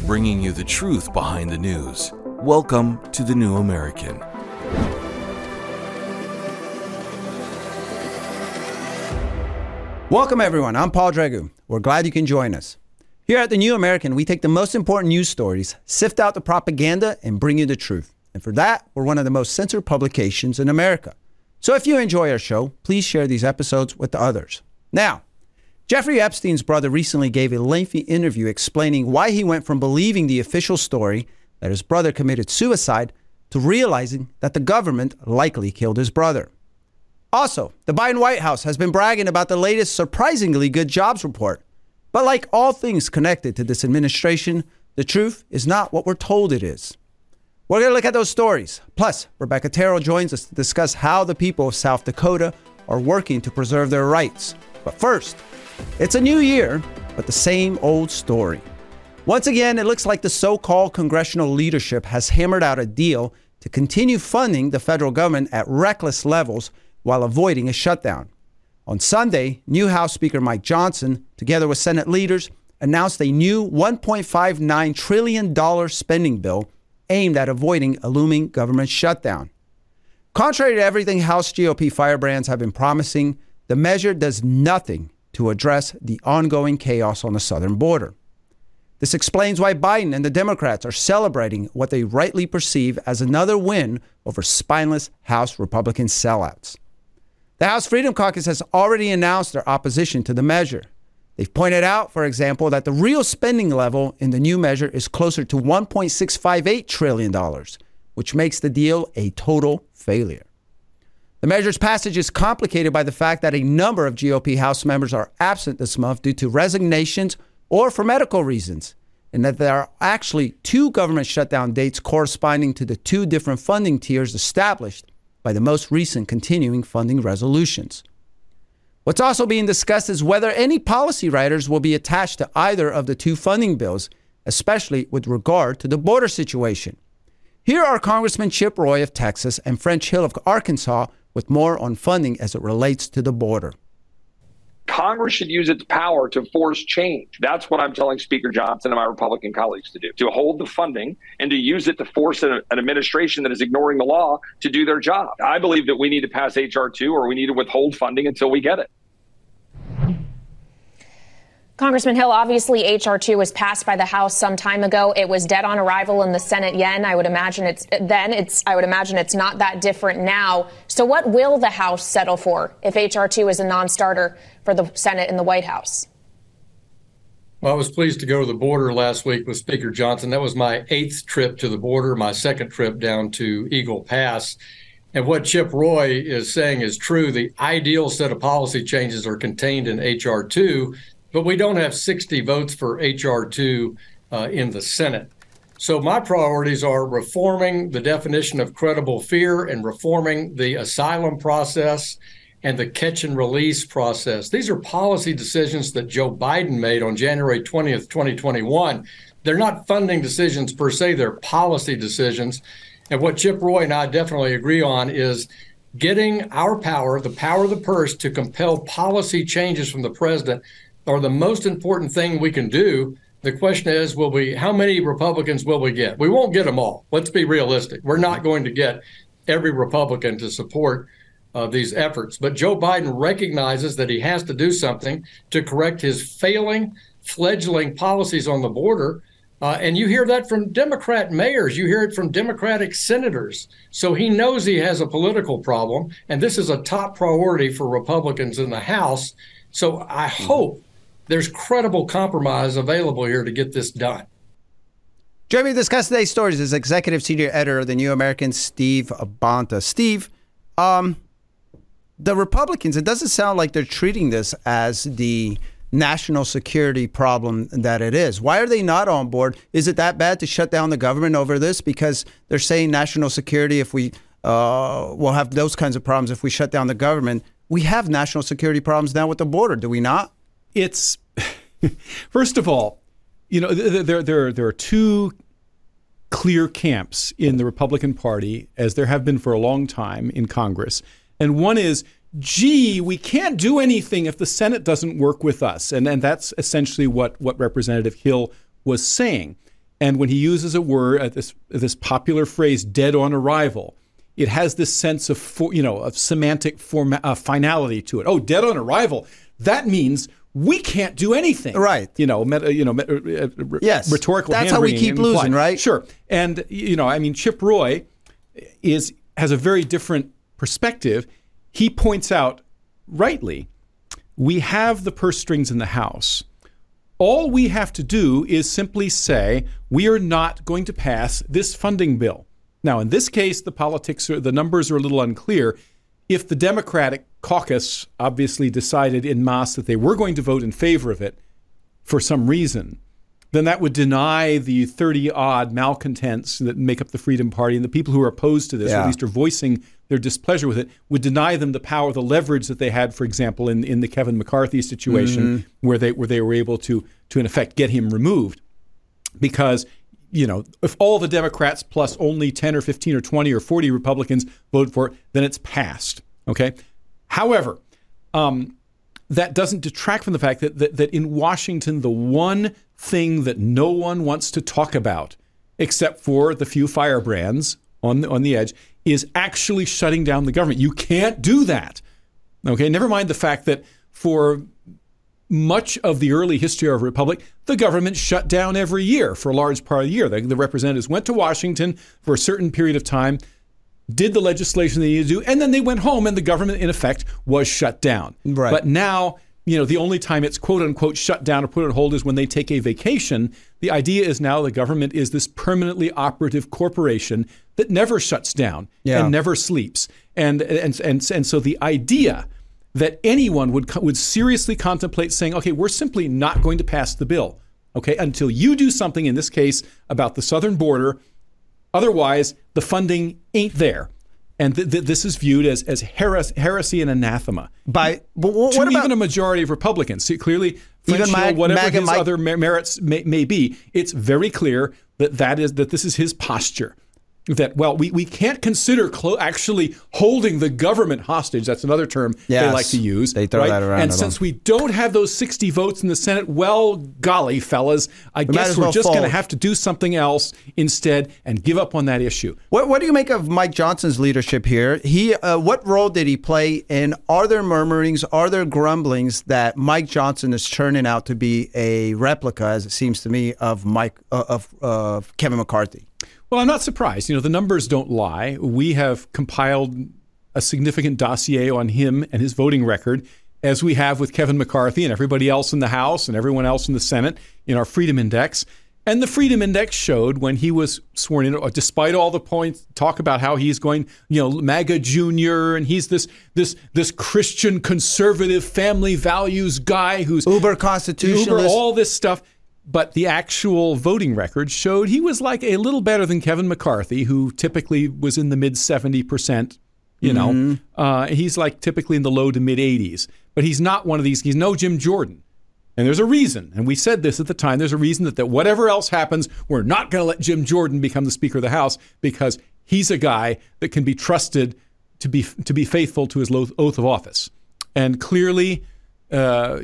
bringing you the truth behind the news. Welcome to The New American. Welcome, everyone. I'm Paul Dragu. We're glad you can join us. Here at The New American, we take the most important news stories, sift out the propaganda, and bring you the truth. And for that, we're one of the most censored publications in America. So if you enjoy our show, please share these episodes with the others. Now, Jeffrey Epstein's brother recently gave a lengthy interview explaining why he went from believing the official story that his brother committed suicide to realizing that the government likely killed his brother. Also, the Biden White House has been bragging about the latest surprisingly good jobs report. But like all things connected to this administration, the truth is not what we're told it is. We're going to look at those stories. Plus, Rebecca Terrell joins us to discuss how the people of South Dakota are working to preserve their rights. But first, it's a new year, but the same old story. Once again, it looks like the so called congressional leadership has hammered out a deal to continue funding the federal government at reckless levels while avoiding a shutdown. On Sunday, new House Speaker Mike Johnson, together with Senate leaders, announced a new $1.59 trillion spending bill aimed at avoiding a looming government shutdown. Contrary to everything House GOP firebrands have been promising, the measure does nothing to address the ongoing chaos on the southern border. This explains why Biden and the Democrats are celebrating what they rightly perceive as another win over spineless House Republican sellouts. The House Freedom Caucus has already announced their opposition to the measure. They've pointed out, for example, that the real spending level in the new measure is closer to $1.658 trillion, which makes the deal a total failure. The measure's passage is complicated by the fact that a number of GOP House members are absent this month due to resignations or for medical reasons, and that there are actually two government shutdown dates corresponding to the two different funding tiers established by the most recent continuing funding resolutions. What's also being discussed is whether any policy riders will be attached to either of the two funding bills, especially with regard to the border situation. Here are Congressman Chip Roy of Texas and French Hill of Arkansas with more on funding as it relates to the border. Congress should use its power to force change. That's what I'm telling Speaker Johnson and my Republican colleagues to do to hold the funding and to use it to force an, an, administration that is ignoring the law to do their job. I believe that we need to pass H.R. 2 or we need to withhold funding until we get it. Congressman Hill, obviously HR 2 was passed by the House some time ago. It was dead on arrival in the Senate yen. I would imagine it's then it's I would imagine it's not that different now. So what will the House settle for if HR 2 is a non-starter for the Senate and the White House? Well, I was pleased to go to the border last week with Speaker Johnson. That was my eighth trip to the border, my second trip down to Eagle Pass. And what Chip Roy is saying is true. The ideal set of policy changes are contained in H.R. 2 but we don't have 60 votes for H.R. 2 uh, in the Senate. So my priorities are reforming the definition of credible fear and reforming the asylum process and the catch and release process. These are policy decisions that Joe Biden made on January 20th, 2021. They're not funding decisions per se, they're policy decisions. And what Chip Roy and I definitely agree on is getting our power, the power of the purse, to compel policy changes from the president are the most important thing we can do. The question is, will we? How many Republicans will we get? We won't get them all. Let's be realistic. We're not going to get every Republican to support uh, these efforts. But Joe Biden recognizes that he has to do something to correct his failing, fledgling policies on the border. Uh, and you hear that from Democrat mayors, you hear it from Democratic senators. So he knows he has a political problem, and this is a top priority for Republicans in the House. So I hope there's credible compromise available here to get this done. Joining me to discuss today's stories is executive senior editor of the New American, Steve Bonta. Steve, um, the Republicans, it doesn't sound like they're treating this as the national security problem that it is. Why are they not on board? Is it that bad to shut down the government over this? Because they're saying national security, if we uh, will have those kinds of problems if we shut down the government. We have national security problems now with the border, do we not? It's First of all, you know, there, there, there are two clear camps in the Republican Party, as there have been for a long time in Congress. And one is, gee, we can't do anything if the Senate doesn't work with us. And, and that's essentially what, what Representative Hill was saying. And when he uses a word, uh, this this popular phrase, "dead on arrival," it has this sense of for, you know of semantic forma, uh, finality to it. Oh, dead on arrival. That means we can't do anything. Right. You know, meta, you know, uh, yes. rhetorical. That's how we keep losing, right? Sure. And you know, I mean, Chip Roy is has a very different perspective. He points out rightly, we have the purse strings in the House. All we have to do is simply say we are not going to pass this funding bill. Now, in this case, the politics are, the numbers are a little unclear. If the Democratic caucus obviously decided in mass that they were going to vote in favor of it for some reason, then that would deny the 30 odd malcontents that make up the Freedom Party and the people who are opposed to this, Yeah. or at least are voicing their displeasure with it, would deny them the power, the leverage that they had, for example, in, in the Kevin McCarthy situation, mm-hmm. where they where they were able to to in effect get him removed. Because, you know, if all the Democrats plus only 10 or 15 or 20 or 40 Republicans vote for it, then it's passed. Okay. However, um, that doesn't detract from the fact that, that, that in Washington, the one thing that no one wants to talk about, except for the few firebrands on the, on the edge, is actually shutting down the government. You can't do that. Okay, never mind the fact that for much of the early history of a republic, the government shut down every year for a large part of the year. The, the representatives went to Washington for a certain period of time, did the legislation they needed to do, and then they went home, and the government, in effect, was shut down. Right. But now, you know, the only time it's quote unquote shut down or put on hold is when they take a vacation. The idea is now the government is this permanently operative corporation that never shuts down Yeah. and never sleeps. And and and and so the idea that anyone would would seriously contemplate saying, "Okay, we're simply not going to pass the bill." Okay, until you do something in this case about the southern border Otherwise, the funding ain't there. And th- th- this is viewed as, as heres- heresy and anathema. By but what, to what about even a majority of Republicans. See, clearly, French Even Hill, whatever his Mike- other mer- merits may, may be, it's very clear that, that, is, that this is his posture. That, well, we, we can't consider clo- actually holding the government hostage. That's another term they like to use. They throw right? that around And since we don't have those 60 votes in the Senate, well, golly, fellas, I might guess we're well just going to have to do something else instead and give up on that issue. What, what do you make of Mike Johnson's leadership here? He, uh, what role did he play? And are there murmurings, are there grumblings that Mike Johnson is turning out to be a replica, as it seems to me, of Mike uh, of uh, Kevin McCarthy? Well, I'm not surprised. You know, the numbers don't lie. We have compiled a significant dossier on him and his voting record, as we have with Kevin McCarthy and everybody else in the House and everyone else in the Senate in our Freedom Index. And the Freedom Index showed when he was sworn in, despite all the points, talk about how he's going, you know, MAGA Junior, and he's this this this Christian conservative family values guy who's Uber constitutionalist, Uber, all this stuff. But the actual voting record showed he was like a little better than Kevin McCarthy, who typically was in the mid 70%. You know, Mm-hmm. uh, he's like typically in the low to mid 80s. But he's not one of these, he's no Jim Jordan. And there's a reason, and we said this at the time. There's a reason that, that whatever else happens, we're not going to let Jim Jordan become the Speaker of the House because he's a guy that can be trusted to be to be faithful to his oath of office. And clearly, uh,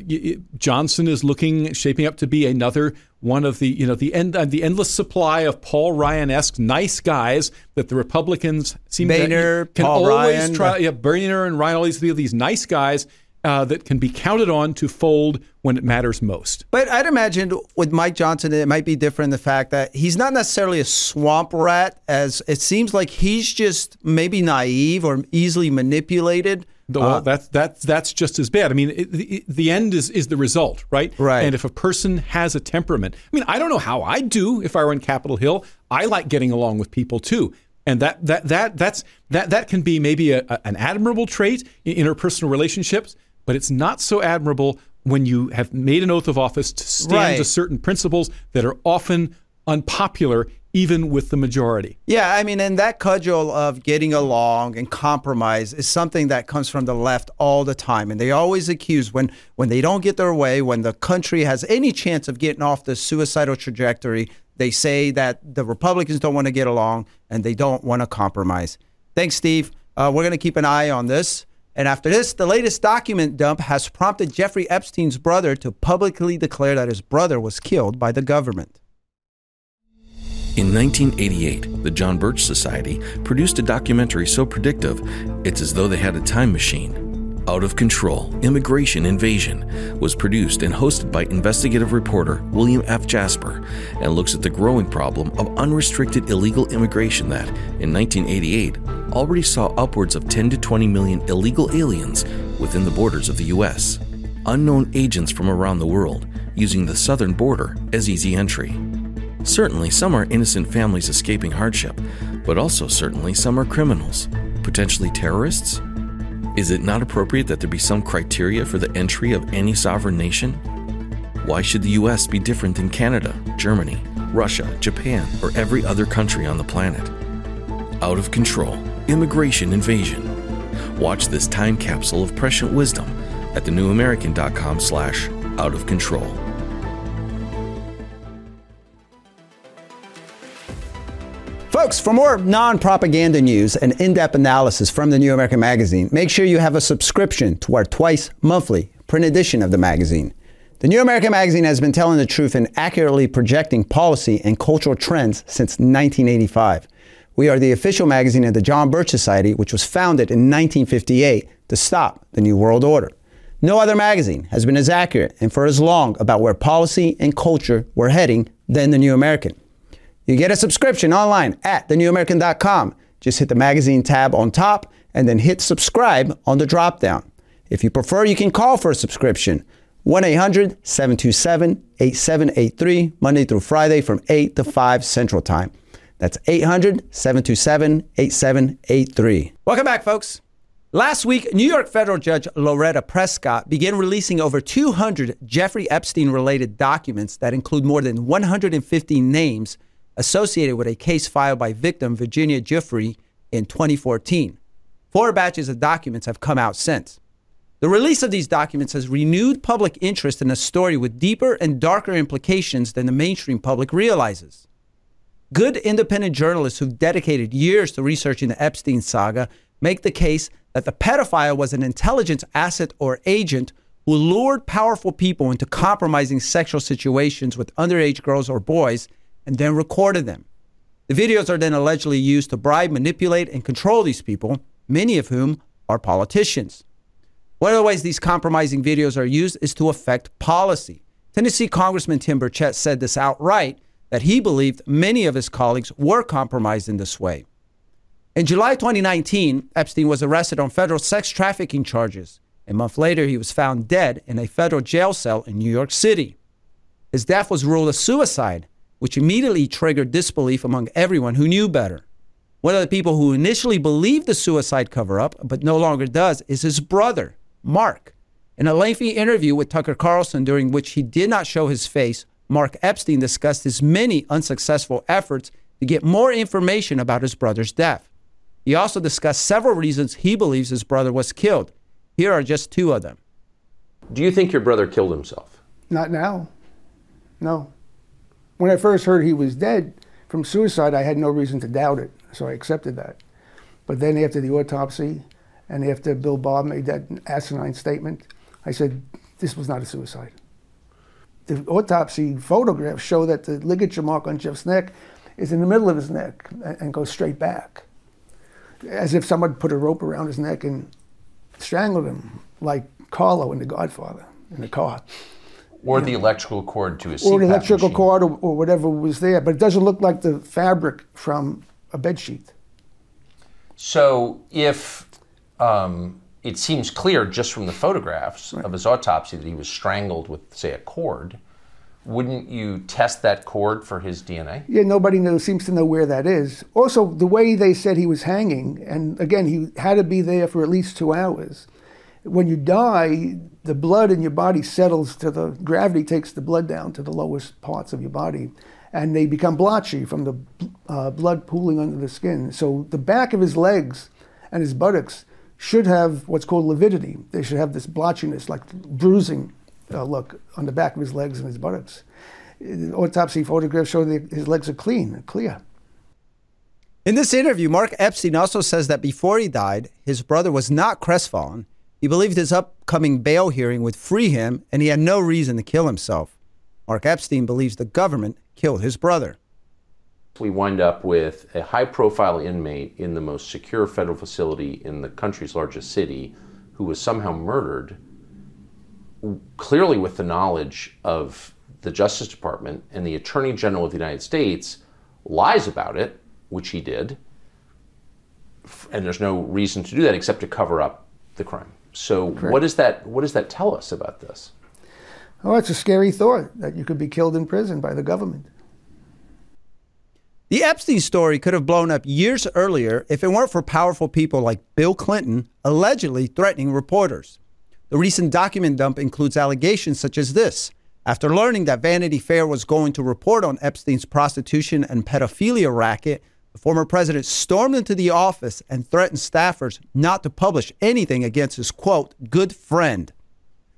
Johnson is looking shaping up to be another one of the you know the end uh, the endless supply of Paul Ryan esque nice guys that the Republicans seem Boehner, to can Paul always Ryan, try. Yeah, Boehner and Ryan, all these these nice guys uh, that can be counted on to fold when it matters most. But I'd imagine with Mike Johnson, it might be different. The fact that he's not necessarily a swamp rat, as it seems like he's just maybe naive or easily manipulated. The- Well, that's that's that's just as bad. I mean, it, the, the end is is the result, right? Right. And if a person has a temperament, I mean, I don't know how I'd do if I were in Capitol Hill. I like getting along with people too, and that that that that's that that can be maybe a, a- an admirable trait in interpersonal relationships, but it's not so admirable when you have made an oath of office to stand Right. to certain principles that are often unpopular, even with the majority. Yeah, I mean, and that cudgel of getting along and compromise is something that comes from the left all the time, and they always accuse when when they don't get their way, when the country has any chance of getting off the suicidal trajectory, they say that the Republicans don't want to get along and they don't want to compromise. Thanks, Steve. Uh, we're going to keep an eye on this. And after this, the latest document dump has prompted Jeffrey Epstein's brother to publicly declare that his brother was killed by the government. In 1988, the John Birch Society produced a documentary so predictive, it's as though they had a time machine. Out of Control Immigration Invasion was produced and hosted by investigative reporter William F. Jasper and looks at the growing problem of unrestricted illegal immigration that, in 1988, already saw upwards of 10 to 20 million illegal aliens within the borders of the U.S. Unknown agents from around the world using the southern border as easy entry. Certainly, some are innocent families escaping hardship, but also certainly some are criminals, potentially terrorists is it not appropriate that there be some criteria for the entry of any sovereign nation? Why should the US be different than Canada, Germany, Russia, Japan, or every other country on the planet? Out of control, immigration invasion. Watch this time capsule of prescient wisdom at thenewamerican.com slash out of control. Folks, for more non propaganda news and in depth analysis from the New American Magazine, make sure you have a subscription to our twice monthly print edition of the magazine. The New American Magazine has been telling the truth and accurately projecting policy and cultural trends since 1985. We are the official magazine of the John Birch Society, which was founded in 1958 to stop the New World Order. No other magazine has been as accurate and for as long about where policy and culture were heading than the New American. You get a subscription online at thenewamerican.com. Just hit the magazine tab on top and then hit subscribe on the drop down. If you prefer, you can call for a subscription. 1 800 727 8783, Monday through Friday from 8 to 5 Central Time. That's 800 727 8783. Welcome back, folks. Last week, New York federal judge Loretta Preska began releasing over 200 Jeffrey Epstein related documents that include more than 150 names associated with a case filed by victim Virginia Giuffre in 2014. Four batches of documents have come out since. The release of these documents has renewed public interest in a story with deeper and darker implications than the mainstream public realizes. Good independent journalists who've dedicated years to researching the Epstein saga make the case that the pedophile was an intelligence asset or agent who lured powerful people into compromising sexual situations with underage girls or boys and then recorded them. The videos are then allegedly used to bribe, manipulate, and control these people, many of whom are politicians. One of the ways these compromising videos are used is to affect policy. Tennessee Congressman Tim Burchett said this outright that he believed many of his colleagues were compromised in this way. In July 2019, Epstein was arrested on federal sex trafficking charges. A month later, he was found dead in a federal jail cell in New York City. His death was ruled a suicide which immediately triggered disbelief among everyone who knew better. One of the people who initially believed the suicide cover up, but no longer does, is his brother, Mark. In a lengthy interview with Tucker Carlson, during which he did not show his face, Mark Epstein discussed his many unsuccessful efforts to get more information about his brother's death. He also discussed several reasons he believes his brother was killed. Here are just two of them. Do you think your brother killed himself? Not now. No. When I first heard he was dead from suicide, I had no reason to doubt it, so I accepted that. But then after the autopsy and after Bill Barr made that asinine statement, I said, this was not a suicide. The autopsy photographs show that the ligature mark on Jeff's neck is in the middle of his neck and goes straight back, as if someone put a rope around his neck and strangled him, like Carlo in The Godfather in the car or the electrical cord to a or the electrical machine. cord or, or, whatever was there, but it doesn't look like the fabric from a bed sheet. So if um, it seems clear just from the photographs right. of his autopsy that he was strangled with, say, a cord, wouldn't you test that cord for his DNA? Yeah, nobody knows, seems to know where that is. Also, the way they said he was hanging, and again, he had to be there for at least two hours. When you die, the blood in your body settles to the gravity takes the blood down to the lowest parts of your body and they become blotchy from the uh, blood pooling under the skin. So the back of his legs and his buttocks should have what's called lividity. They should have this blotchiness like bruising uh, look on the back of his legs and his buttocks. The autopsy photographs show that his legs are clean clear. In this interview mark epstein also says that before he died his brother was not crestfallen he believed his upcoming bail hearing would free him, and he had no reason to kill himself. Mark Epstein believes the government killed his brother. we wind up with a high profile inmate in the most secure federal facility in the country's largest city who was somehow murdered, clearly with the knowledge of the Justice Department and the Attorney General of the United States lies about it, which he did. And there's no reason to do that except to cover up the crime. So Correct. what does that what does that tell us about this? Oh, it's a scary thought that you could be killed in prison by the government. The Epstein story could have blown up years earlier if it weren't for powerful people like Bill Clinton allegedly threatening reporters. The recent document dump includes allegations such as this. After learning that Vanity Fair was going to report on Epstein's prostitution and pedophilia racket, former president stormed into the office and threatened staffers not to publish anything against his quote, good friend.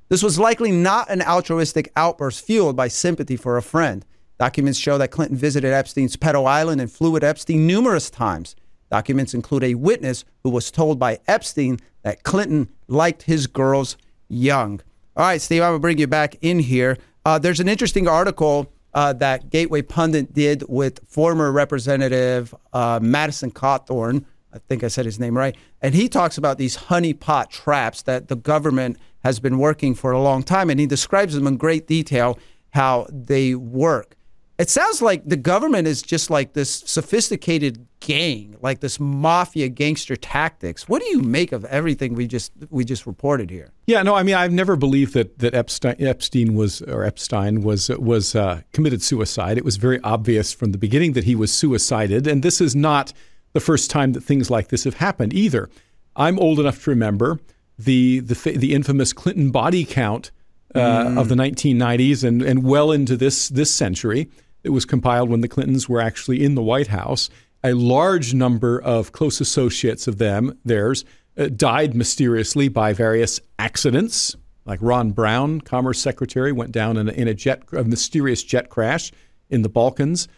This was likely not an altruistic outburst fueled by sympathy for a friend. Documents show that Clinton visited Epstein's pedo island and flew with Epstein numerous times. Documents include a witness who was told by Epstein that Clinton liked his girls young. All right, Steve, I'm going to bring you back in here. Uh, there's an interesting article uh, that Gateway Pundit did with former Representative uh, Madison Cawthorn. I think I said his name right. And he talks about these honeypot traps that the government has been working for a long time. And he describes them in great detail how they work. It sounds like the government is just like this sophisticated gang, like this mafia gangster tactics. What do you make of everything we just we just reported here? Yeah, no, I mean, I've never believed that that Epstein, Epstein was or Epstein was was uh, committed suicide. It was very obvious from the beginning that he was suicided, and this is not the first time that things like this have happened either. I'm old enough to remember the the the infamous Clinton body count uh, mm. of the 1990s and and well into this this century. It was compiled when the Clintons were actually in the White House. A large number of close associates of them, theirs, died mysteriously by various accidents. Like Ron Brown, Commerce Secretary, went down in a, in a jet, a mysterious jet crash in the Balkans,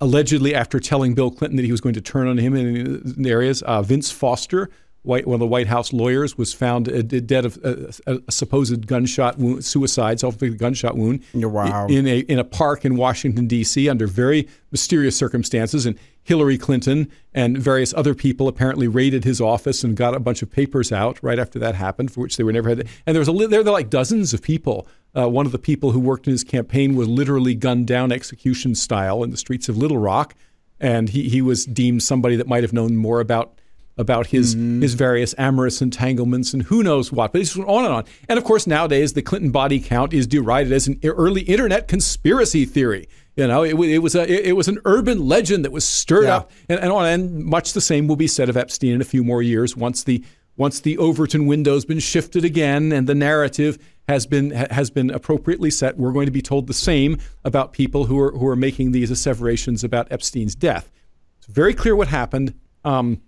allegedly after telling Bill Clinton that he was going to turn on him in, areas. Uh, Vince Foster, White, one of the White House lawyers was found dead of a, a, supposed gunshot wound, suicide, self-inflicted gunshot wound wow. in a in a park in Washington D.C. under very mysterious circumstances. And Hillary Clinton and various other people apparently raided his office and got a bunch of papers out right after that happened, for which they were never had. And there was a there were like dozens of people. Uh, one of the people who worked in his campaign was literally gunned down execution style in the streets of Little Rock, and he he was deemed somebody that might have known more about about his mm-hmm. his various amorous entanglements and who knows what. But it's on and on. And of course, nowadays the Clinton body count is derided as an early internet conspiracy theory. You know, it, it was a it was an urban legend that was stirred yeah. up, and, and on. And much the same will be said of Epstein in a few more years once the once the Overton window's been shifted again and the narrative has been has been appropriately set. We're going to be told the same about people who are who are making these asseverations about Epstein's death. It's very clear what happened. Um,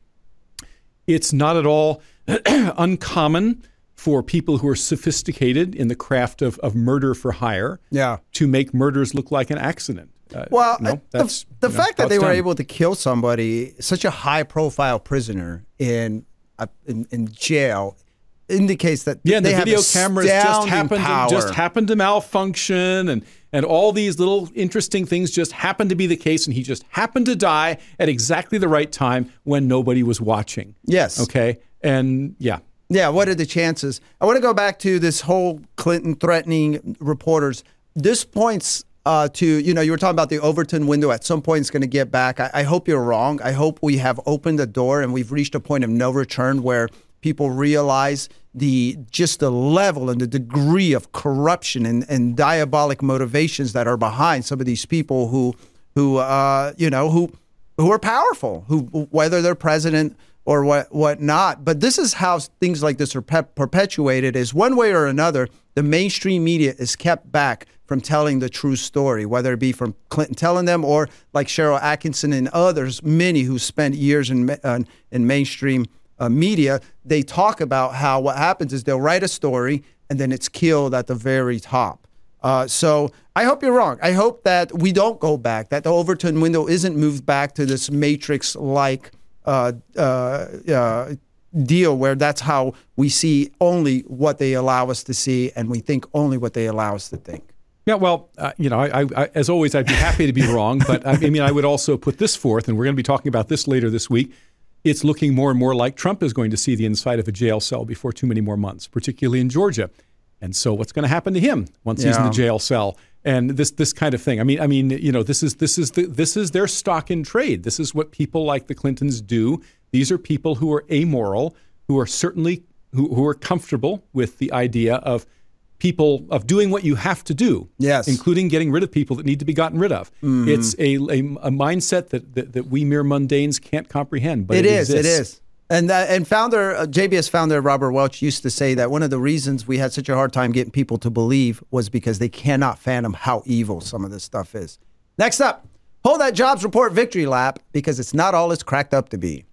it's not at all uncommon for people who are sophisticated in the craft of, of murder for hire yeah. to make murders look like an accident. Uh, well, you know, the, the fact know, that they were done. able to kill somebody, such a high profile prisoner in, uh, in, in jail, indicates that yeah, they the video cameras just happened power. to, just happened to malfunction and and all these little interesting things just happened to be the case and he just happened to die at exactly the right time when nobody was watching. Yes. Okay. And yeah. Yeah, what are the chances? I want to go back to this whole Clinton threatening reporters. This points uh, to, you know, you were talking about the Overton window. At some point, it's going to get back. I, I hope you're wrong. I hope we have opened the door and we've reached a point of no return where people realize the just the level and the degree of corruption and, and diabolic motivations that are behind some of these people who who uh, you know who who are powerful who whether they're president or what what not. But this is how things like this are pe- perpetuated is one way or another the mainstream media is kept back from telling the true story whether it be from Clinton telling them or like Sharyl Attkisson and others many who spent years in uh, in mainstream uh, media, they talk about how what happens is they'll write a story and then it's killed at the very top. Uh, so I hope you're wrong. I hope that we don't go back, that the Overton window isn't moved back to this matrix like uh, uh, uh, deal where that's how we see only what they allow us to see and we think only what they allow us to think. Yeah, well, uh, you know, I, I, as always, I'd be happy to be wrong, but I, I mean, I would also put this forth, and we're going to be talking about this later this week. It's looking more and more like Trump is going to see the inside of a jail cell before too many more months, particularly in Georgia. And so, what's going to happen to him once he's in the jail cell? And this this kind of thing. I mean, I mean, you know, this is this is the, this is their stock in trade. This is what people like the Clintons do. These are people who are amoral, who are certainly who, who are comfortable with the idea of people of doing what you have to do. Yes. Including getting rid of people that need to be gotten rid of. Mm-hmm. It's a, a, a mindset that, that, that we mere mundanes can't comprehend. But it, it is. Exists. is. And that, and founder uh, JBS founder Robert Welch used to say that one of the reasons we had such a hard time getting people to believe was because they cannot fathom how evil some of this stuff is. Next up, hold that jobs report victory lap because it's not all it's cracked up to be.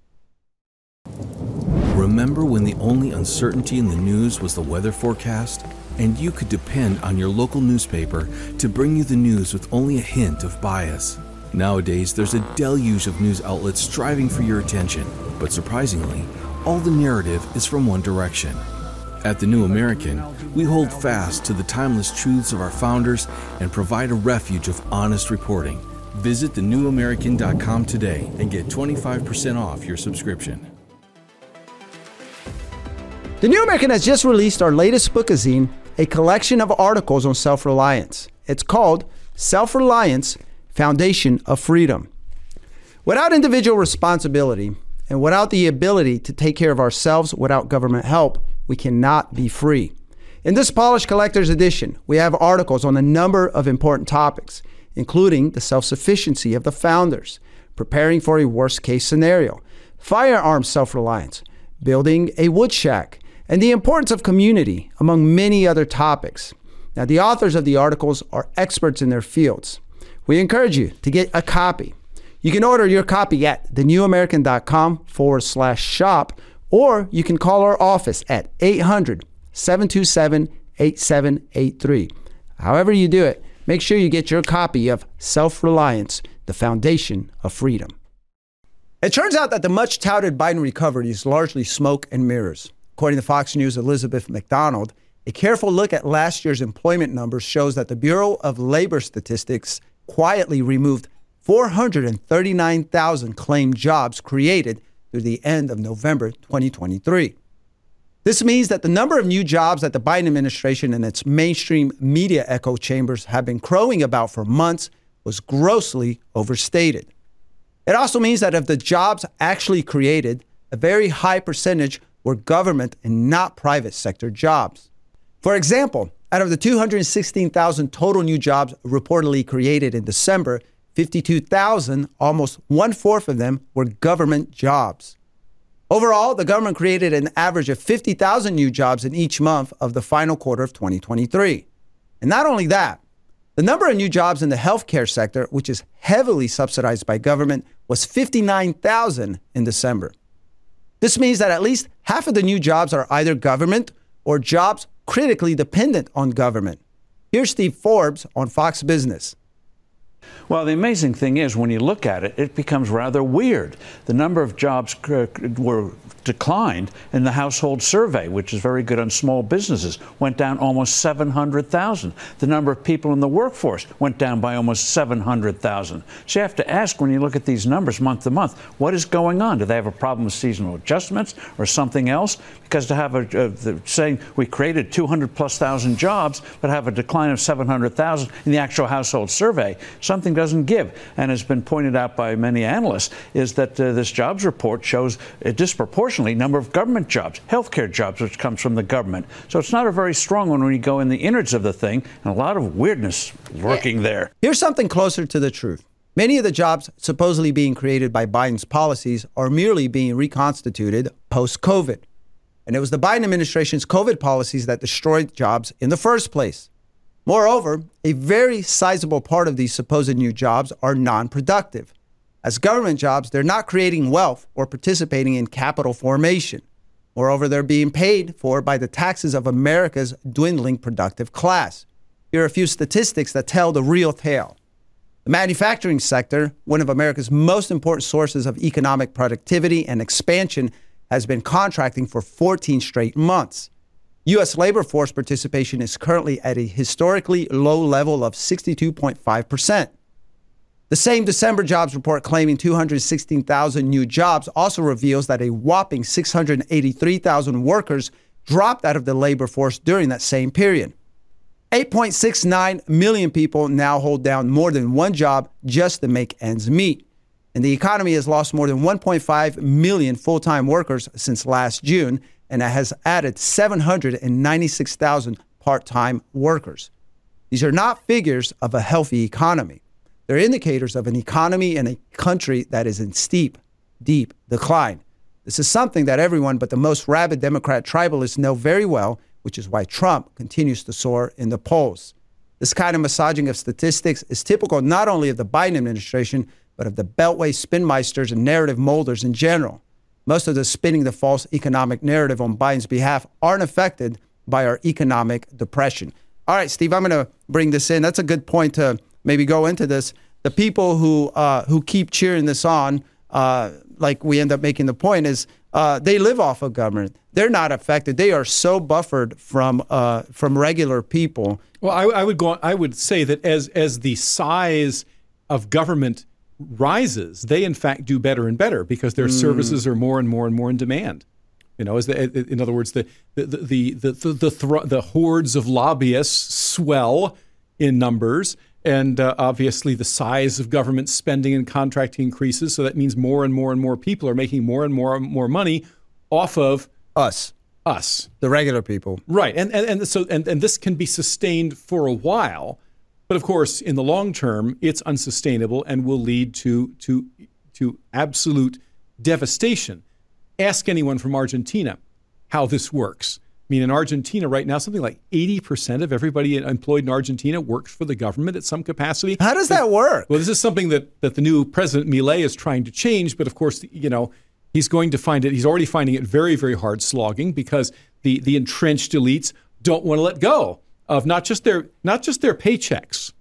Remember when the only uncertainty in the news was the weather forecast? And you could depend on your local newspaper to bring you the news with only a hint of bias. Nowadays, there's a deluge of news outlets striving for your attention, but surprisingly, all the narrative is from one direction. At the New American, we hold fast to the timeless truths of our founders and provide a refuge of honest reporting. Visit thenewamerican.com today and get 25% off your subscription. The New American has just released our latest bookazine, a collection of articles on self reliance. It's called Self Reliance Foundation of Freedom. Without individual responsibility and without the ability to take care of ourselves without government help, we cannot be free. In this polished collector's edition, we have articles on a number of important topics, including the self sufficiency of the founders, preparing for a worst case scenario, firearm self reliance, building a wood shack, and the importance of community, among many other topics. Now, the authors of the articles are experts in their fields. We encourage you to get a copy. You can order your copy at thenewamerican.com forward slash shop, or you can call our office at 800 727 8783. However, you do it, make sure you get your copy of Self Reliance, the Foundation of Freedom. It turns out that the much touted Biden recovery is largely smoke and mirrors. According to Fox News' Elizabeth MacDonald, a careful look at last year's employment numbers shows that the Bureau of Labor Statistics quietly removed 439,000 claimed jobs created through the end of November 2023. This means that the number of new jobs that the Biden administration and its mainstream media echo chambers have been crowing about for months was grossly overstated. It also means that of the jobs actually created, a very high percentage were government and not private sector jobs. For example, out of the 216,000 total new jobs reportedly created in December, 52,000, almost one fourth of them, were government jobs. Overall, the government created an average of 50,000 new jobs in each month of the final quarter of 2023. And not only that, the number of new jobs in the healthcare sector, which is heavily subsidized by government, was 59,000 in December. This means that at least half of the new jobs are either government or jobs critically dependent on government. Here's Steve Forbes on Fox Business. Well, the amazing thing is, when you look at it, it becomes rather weird. The number of jobs were declined in the household survey, which is very good on small businesses, went down almost 700,000. The number of people in the workforce went down by almost 700,000. So you have to ask when you look at these numbers month to month, what is going on? Do they have a problem with seasonal adjustments or something else? Because to have a, a saying we created 200 plus thousand jobs, but have a decline of 700,000 in the actual household survey, something doesn't give. And has been pointed out by many analysts is that uh, this jobs report shows a disproportionate number of government jobs, healthcare jobs, which comes from the government. So it's not a very strong one when you go in the innards of the thing, and a lot of weirdness lurking there. Here's something closer to the truth. Many of the jobs supposedly being created by Biden's policies are merely being reconstituted post COVID. And it was the Biden administration's COVID policies that destroyed jobs in the first place. Moreover, a very sizable part of these supposed new jobs are non productive. As government jobs, they're not creating wealth or participating in capital formation. Moreover, they're being paid for by the taxes of America's dwindling productive class. Here are a few statistics that tell the real tale. The manufacturing sector, one of America's most important sources of economic productivity and expansion, has been contracting for 14 straight months. U.S. labor force participation is currently at a historically low level of 62.5%. The same December jobs report claiming 216,000 new jobs also reveals that a whopping 683,000 workers dropped out of the labor force during that same period. 8.69 million people now hold down more than one job just to make ends meet. And the economy has lost more than 1.5 million full time workers since last June, and it has added 796,000 part time workers. These are not figures of a healthy economy. They're indicators of an economy and a country that is in steep, deep decline. This is something that everyone but the most rabid Democrat tribalists know very well, which is why Trump continues to soar in the polls. This kind of massaging of statistics is typical not only of the Biden administration, but of the Beltway spinmeisters and narrative molders in general. Most of the spinning the false economic narrative on Biden's behalf aren't affected by our economic depression. All right, Steve, I'm going to bring this in. That's a good point to maybe go into this. The people who uh, who keep cheering this on, uh, like we end up making the point, is uh, they live off of government. They're not affected. They are so buffered from uh, from regular people. Well, I, I would go. On, I would say that as as the size of government rises, they in fact do better and better because their mm. services are more and more and more in demand. You know, as the, in other words, the the the the the, the, the, the hordes of lobbyists swell in numbers, and uh, obviously the size of government spending and contracting increases. So that means more and more and more people are making more and more and more money off of us, us, the regular people, right? And and, and so and, and this can be sustained for a while but of course, in the long term, it's unsustainable and will lead to, to, to absolute devastation. Ask anyone from Argentina how this works. I mean, in Argentina right now, something like 80% of everybody employed in Argentina works for the government at some capacity. How does that work? Well, this is something that, that the new president Milei is trying to change. But of course, you know, he's going to find it, he's already finding it very, very hard slogging because the, the entrenched elites don't want to let go of not just their not just their paychecks,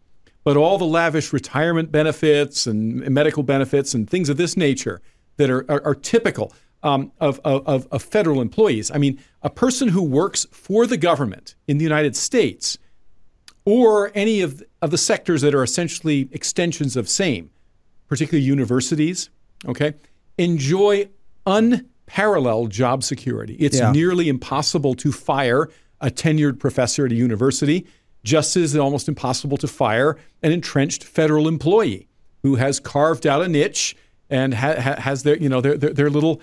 but all the lavish retirement benefits and medical benefits and things of this nature that are are, are typical um, of, of, of federal employees. I mean, a person who works for the government in the United States or any of, of the sectors that are essentially extensions of same, particularly universities, okay, enjoy unparalleled job security. It's yeah. nearly impossible to fire a tenured professor at a university, just as it's almost impossible to fire an entrenched federal employee who has carved out a niche and ha- has their, you know, their, their, their little,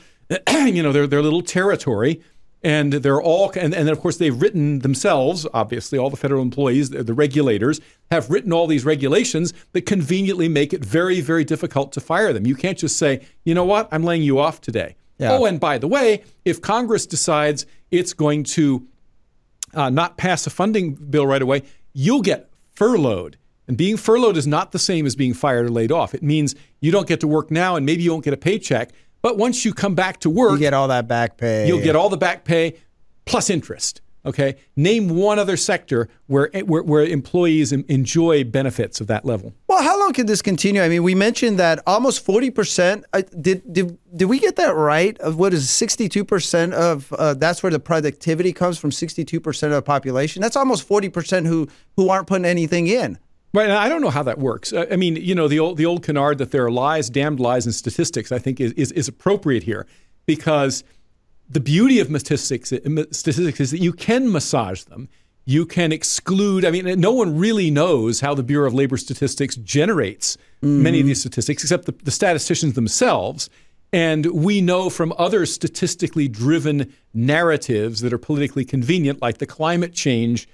you know, their, their little territory. And they're all, and, and of course, they've written themselves, obviously, all the federal employees, the, the regulators have written all these regulations that conveniently make it very, very difficult to fire them. You can't just say, you know what, I'm laying you off today. Yeah. Oh, and by the way, if Congress decides it's going to uh, not pass a funding bill right away, you'll get furloughed. And being furloughed is not the same as being fired or laid off. It means you don't get to work now and maybe you won't get a paycheck. But once you come back to work, you get all that back pay. You'll get all the back pay plus interest. Okay. Name one other sector where where, where employees enjoy benefits of that level. Well, how long can this continue? I mean, we mentioned that almost forty percent. Uh, did did did we get that right? Of what is sixty two percent of uh, that's where the productivity comes from. Sixty two percent of the population. That's almost forty percent who who aren't putting anything in. Right, I don't know how that works. I mean, you know, the old the old canard that there are lies, damned lies, and statistics. I think is is, is appropriate here because the beauty of statistics, statistics is that you can massage them. You can exclude. I mean, no one really knows how the Bureau of Labor Statistics generates mm-hmm. many of these statistics, except the, the statisticians themselves. And we know from other statistically driven narratives that are politically convenient, like the climate change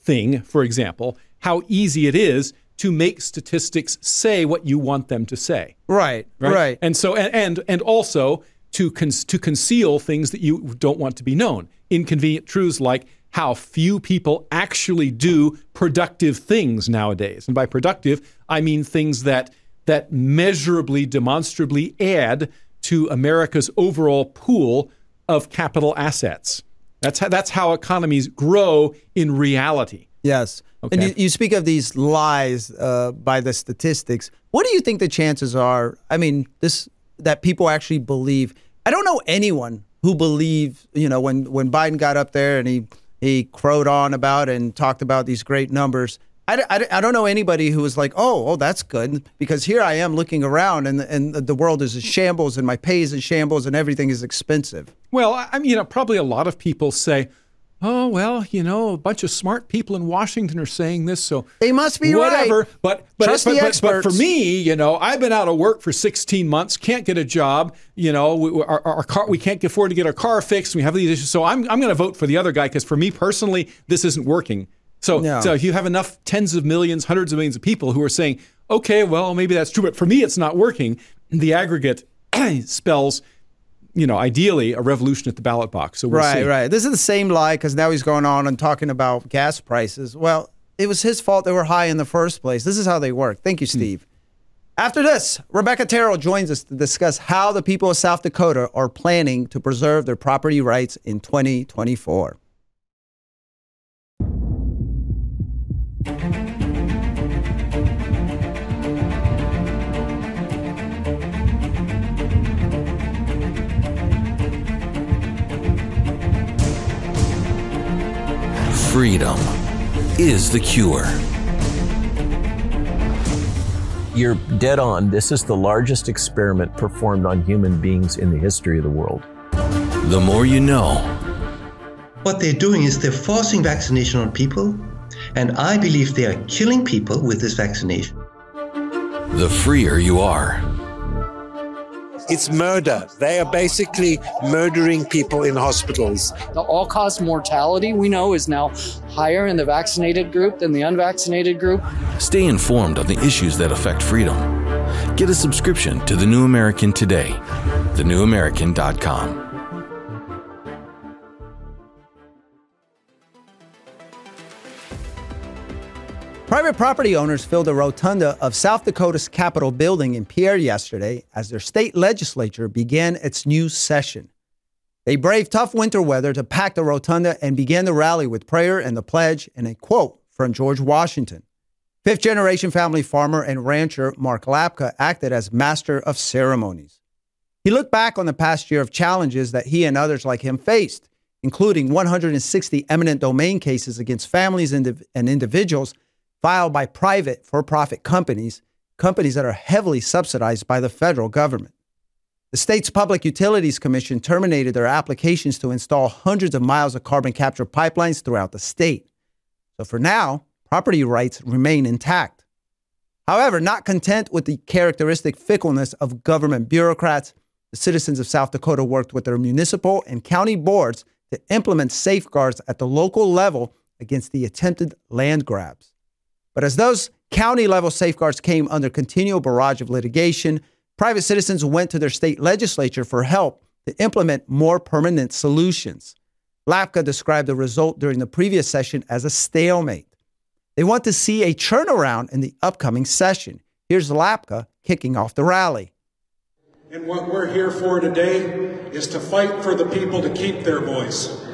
thing, for example, how easy it is to make statistics say what you want them to say. Right, right. right. And so, and, and, and also, to, con- to conceal things that you don't want to be known. Inconvenient truths like how few people actually do productive things nowadays. And by productive, I mean things that, that measurably, demonstrably add to America's overall pool of capital assets. That's how, that's how economies grow in reality. Yes. Okay. And you, you speak of these lies uh, by the statistics. What do you think the chances are? I mean, this that people actually believe. I don't know anyone who believed, you know, when when Biden got up there and he he crowed on about and talked about these great numbers. I, I, I don't know anybody who was like, oh, oh, that's good, because here I am looking around and, and the world is a shambles and my pay is in shambles and everything is expensive. Well, I mean, you know, probably a lot of people say, oh well, you know, a bunch of smart people in Washington are saying this, so they must be whatever. Right. But but, Trust but, the but, experts. but for me, you know, I've been out of work for 16 months, can't get a job. You know, we, our, our car we can't afford to get our car fixed. We have these issues, so I'm I'm going to vote for the other guy because for me personally, this isn't working. So No. so if you have enough tens of millions, hundreds of millions of people who are saying, okay, well maybe that's true, but for me it's not working. The aggregate spells. You know, ideally, a revolution at the ballot box. So we'll right, see. right. This is the same lie because now he's going on and talking about gas prices. Well, it was his fault they were high in the first place. This is how they work. Thank you, hmm. Steve. After this, Rebecca Terrell joins us to discuss how the people of South Dakota are planning to preserve their property rights in 2024. Freedom is the cure. You're dead on. This is the largest experiment performed on human beings in the history of the world. The more you know, What they're doing is they're forcing vaccination on people, and I believe they are killing people with this vaccination. the freer you are. It's murder. They are basically murdering people in hospitals. The all cause mortality we know is now higher in the vaccinated group than the unvaccinated group. Stay informed on the issues that affect freedom. Get a subscription to The New American today. TheNewAmerican.com. Private property owners filled the rotunda of South Dakota's Capitol building in Pierre yesterday as their state legislature began its new session. They braved tough winter weather to pack the rotunda and began the rally with prayer and the pledge and a quote from George Washington. Fifth generation family farmer and rancher Mark Lapka acted as master of ceremonies. He looked back on the past year of challenges that he and others like him faced, including 160 eminent domain cases against families and and individuals filed by private for profit companies, companies that are heavily subsidized by the federal government. The state's Public Utilities Commission terminated their applications to install hundreds of miles of carbon capture pipelines throughout the state. So for now, property rights remain intact. However, not content with the characteristic fickleness of government bureaucrats, the citizens of South Dakota worked with their municipal and county boards to implement safeguards at the local level against the attempted land grabs. But as those county level safeguards came under continual barrage of litigation, private citizens went to their state legislature for help to implement more permanent solutions. Lapka described the result during the previous session as a stalemate. They want to see a turnaround in the upcoming session. Here's Lapka kicking off the rally. And what we're here for today is to fight for the people to keep their voice.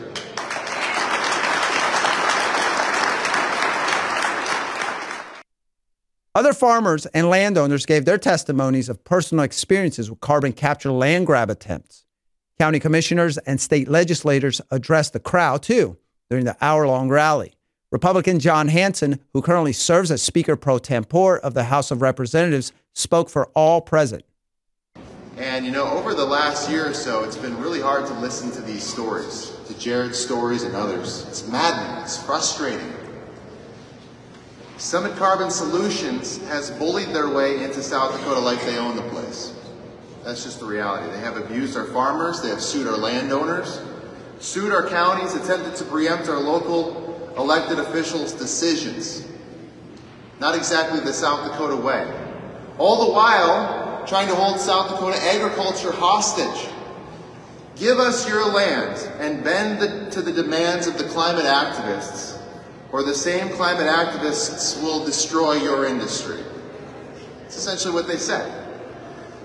Other farmers and landowners gave their testimonies of personal experiences with carbon capture land grab attempts. County commissioners and state legislators addressed the crowd too during the hour long rally. Republican Jon Hansen, who currently serves as Speaker pro tempore of the House of Representatives, spoke for all present. And you know, over the last year or so, it's been really hard to listen to these stories, to Jared's stories and others. It's maddening, it's frustrating. Summit Carbon Solutions has bullied their way into South Dakota like they own the place. That's just the reality. They have abused our farmers, they have sued our landowners, sued our counties, attempted to preempt our local elected officials' decisions. Not exactly the South Dakota way. All the while, trying to hold South Dakota agriculture hostage. Give us your land and bend the, to the demands of the climate activists, or the same climate activists will destroy your industry. It's essentially what they said.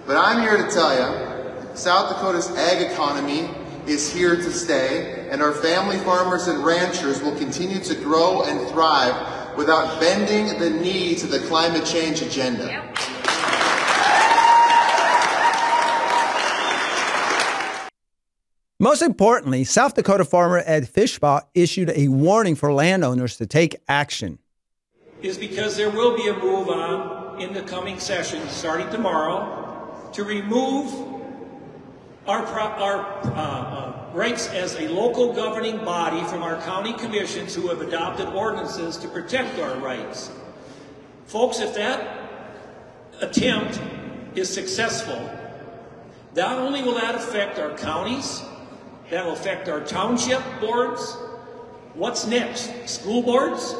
But I'm here to tell you, South Dakota's ag economy is here to stay, and our family farmers and ranchers will continue to grow and thrive without bending the knee to the climate change agenda. Most importantly, South Dakota farmer Ed Fischbach issued a warning for landowners to take action. Is because there will be a move on in the coming session, starting tomorrow, to remove our, our uh, uh, rights as a local governing body from our county commissions who have adopted ordinances to protect our rights. Folks, if that attempt is successful, not only will that affect our counties, that will affect our township boards. What's next? School boards?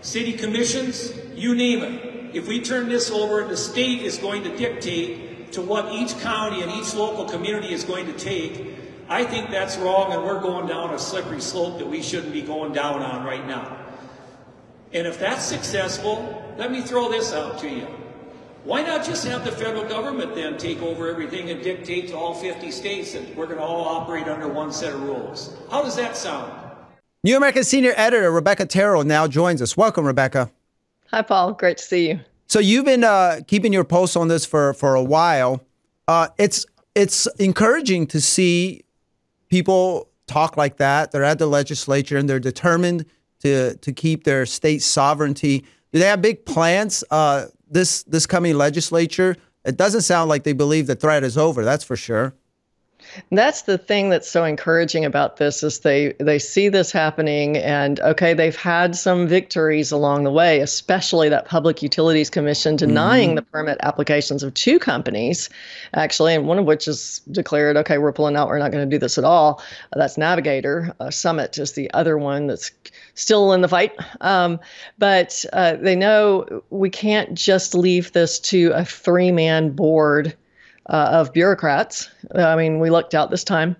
City commissions? You name it. If we turn this over, the state is going to dictate to what each county and each local community is going to take. I think that's wrong, and we're going down a slippery slope that we shouldn't be going down on right now. And if that's successful, let me throw this out to you. Why not just have the federal government then take over everything and dictate to all 50 states that we're going to all operate under one set of rules? How does that sound? New American senior editor Rebecca Terrell now joins us. Welcome, Rebecca. Hi, Paul. Great to see you. So you've been uh, keeping your pulse on this for for a while. Uh, it's it's encouraging to see people talk like that. They're at the legislature and they're determined to to keep their state sovereignty. Do they have big plans uh, this this coming legislature? It doesn't sound like they believe the threat is over. That's for sure. That's the thing that's so encouraging about this is they they see this happening and okay they've had some victories along the way especially that Public Utilities Commission denying mm-hmm. the permit applications of two companies actually and one of which has declared okay we're pulling out we're not going to do this at all uh, that's Navigator uh, Summit is the other one that's still in the fight um, but uh, they know we can't just leave this to a three man board uh, of bureaucrats. I mean, we looked out this time,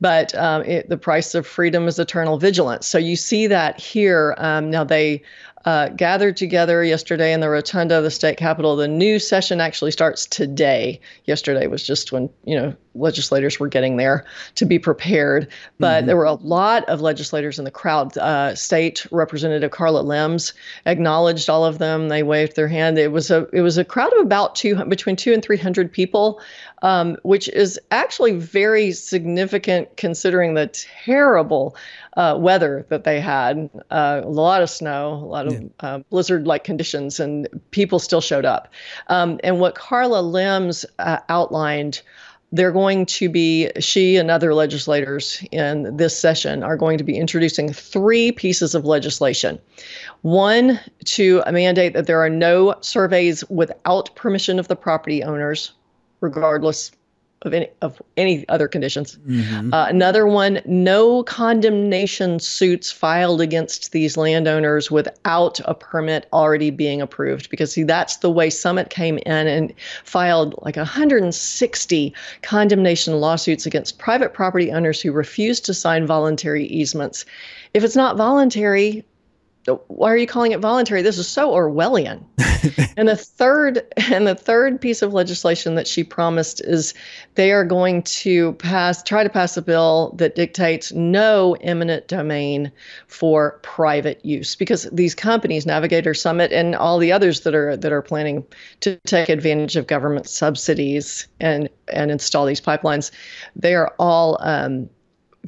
but um, it, the price of freedom is eternal vigilance. So you see that here. Um, now they uh, gathered together yesterday in the rotunda of the state capitol. The new session actually starts today. Yesterday was just when you know legislators were getting there to be prepared, but mm-hmm. there were a lot of legislators in the crowd. Uh, state Representative Karla Lems acknowledged all of them. They waved their hand. It was a it was a crowd of about two between two and three hundred people, um, which is actually very significant considering the terrible uh, weather that they had uh, a lot of snow, a lot of yeah. uh, blizzard like conditions, and people still showed up. Um, and what Karla Lems uh, outlined they're going to be, she and other legislators in this session are going to be introducing three pieces of legislation. One, to mandate that there are no surveys without permission of the property owners, regardless of any of any other conditions. Mm-hmm. Uh, another one: no condemnation suits filed against these landowners without a permit already being approved. Because see, that's the way Summit came in and filed like 160 condemnation lawsuits against private property owners who refused to sign voluntary easements. If it's not voluntary, why are you calling it voluntary? This is so Orwellian. and the third and the third piece of legislation that she promised is they are going to pass try to pass a bill that dictates no eminent domain for private use because these companies, Navigator Summit and all the others that are that are planning to take advantage of government subsidies and and install these pipelines, they are all um,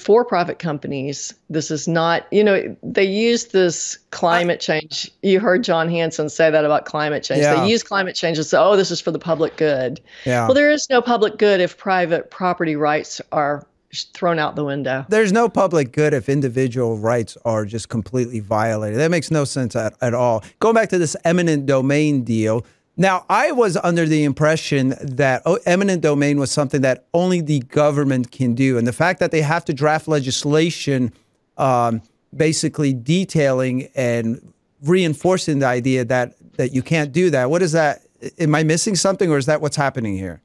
for profit companies, this is not, you know, they use this climate change. You heard Jon Hansen say that about climate change. Yeah. They use climate change and say, oh, this is for the public good. Yeah. Well, there is no public good if private property rights are thrown out the window. There's no public good if individual rights are just completely violated. That makes no sense at, at all. Going back to this eminent domain deal, now, I was under the impression that oh, eminent domain was something that only the government can do. And the fact that they have to draft legislation um, basically detailing and reinforcing the idea that, that you can't do that, what is that? Am I missing something or is that what's happening here?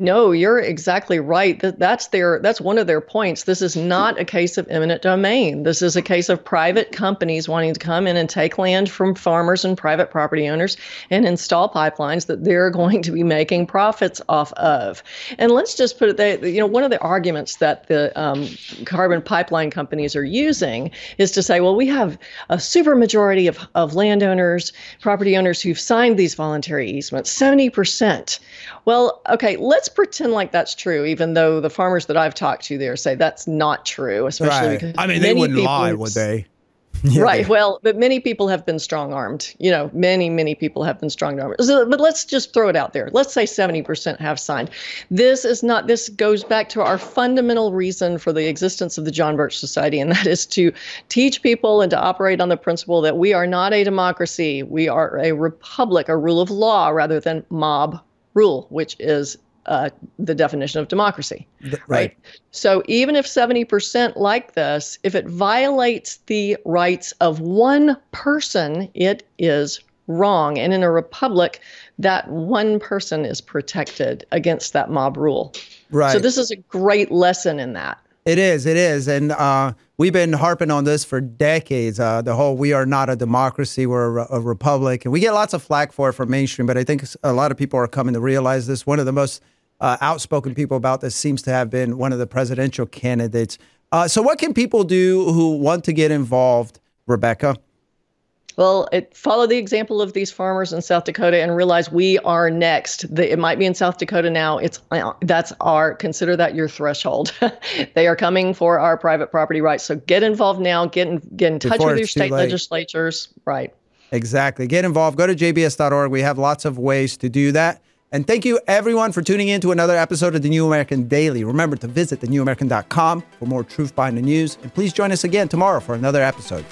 No, you're exactly right. That's their that's one of their points. This is not a case of eminent domain. This is a case of private companies wanting to come in and take land from farmers and private property owners and install pipelines that they're going to be making profits off of. And let's just put it there, you know, one of the arguments that the um, carbon pipeline companies are using is to say, well, we have a supermajority of, of landowners, property owners who've signed these voluntary easements, 70%. Well, okay, let's let's pretend like that's true, even though the farmers that I've talked to there say that's not true, especially Right. because I mean, they wouldn't lie, would they? right. Well, but many people have been strong armed. You know, many, many people have been strong armed. So, but let's just throw it out there. Let's say 70% have signed. This is not, this goes back to our fundamental reason for the existence of the John Birch Society, and that is to teach people and to operate on the principle that we are not a democracy. We are a republic, a rule of law rather than mob rule, which is uh, the definition of democracy. Right. So even if 70% like this, if it violates the rights of one person, it is wrong. And in a republic, that one person is protected against that mob rule. Right. So this is a great lesson in that. It is. It is. And uh, we've been harping on this for decades. Uh, the whole we are not a democracy, we're a, a republic. And we get lots of flack for it from mainstream, but I think a lot of people are coming to realize this. One of the most uh, outspoken people about this seems to have been one of the presidential candidates. Uh, so, what can people do who want to get involved, Rebecca? Well, it, follow the example of these farmers in South Dakota and realize we are next. The, it might be in South Dakota now. It's uh, that's our consider that your threshold. they are coming for our private property rights. So get involved now. Get in, get in touch Before with your state legislatures. Right. Exactly. Get involved. Go to jbs.org. We have lots of ways to do that. And thank you, everyone, for tuning in to another episode of the New American Daily. Remember to visit thenewamerican.com for more truth behind the news. And please join us again tomorrow for another episode.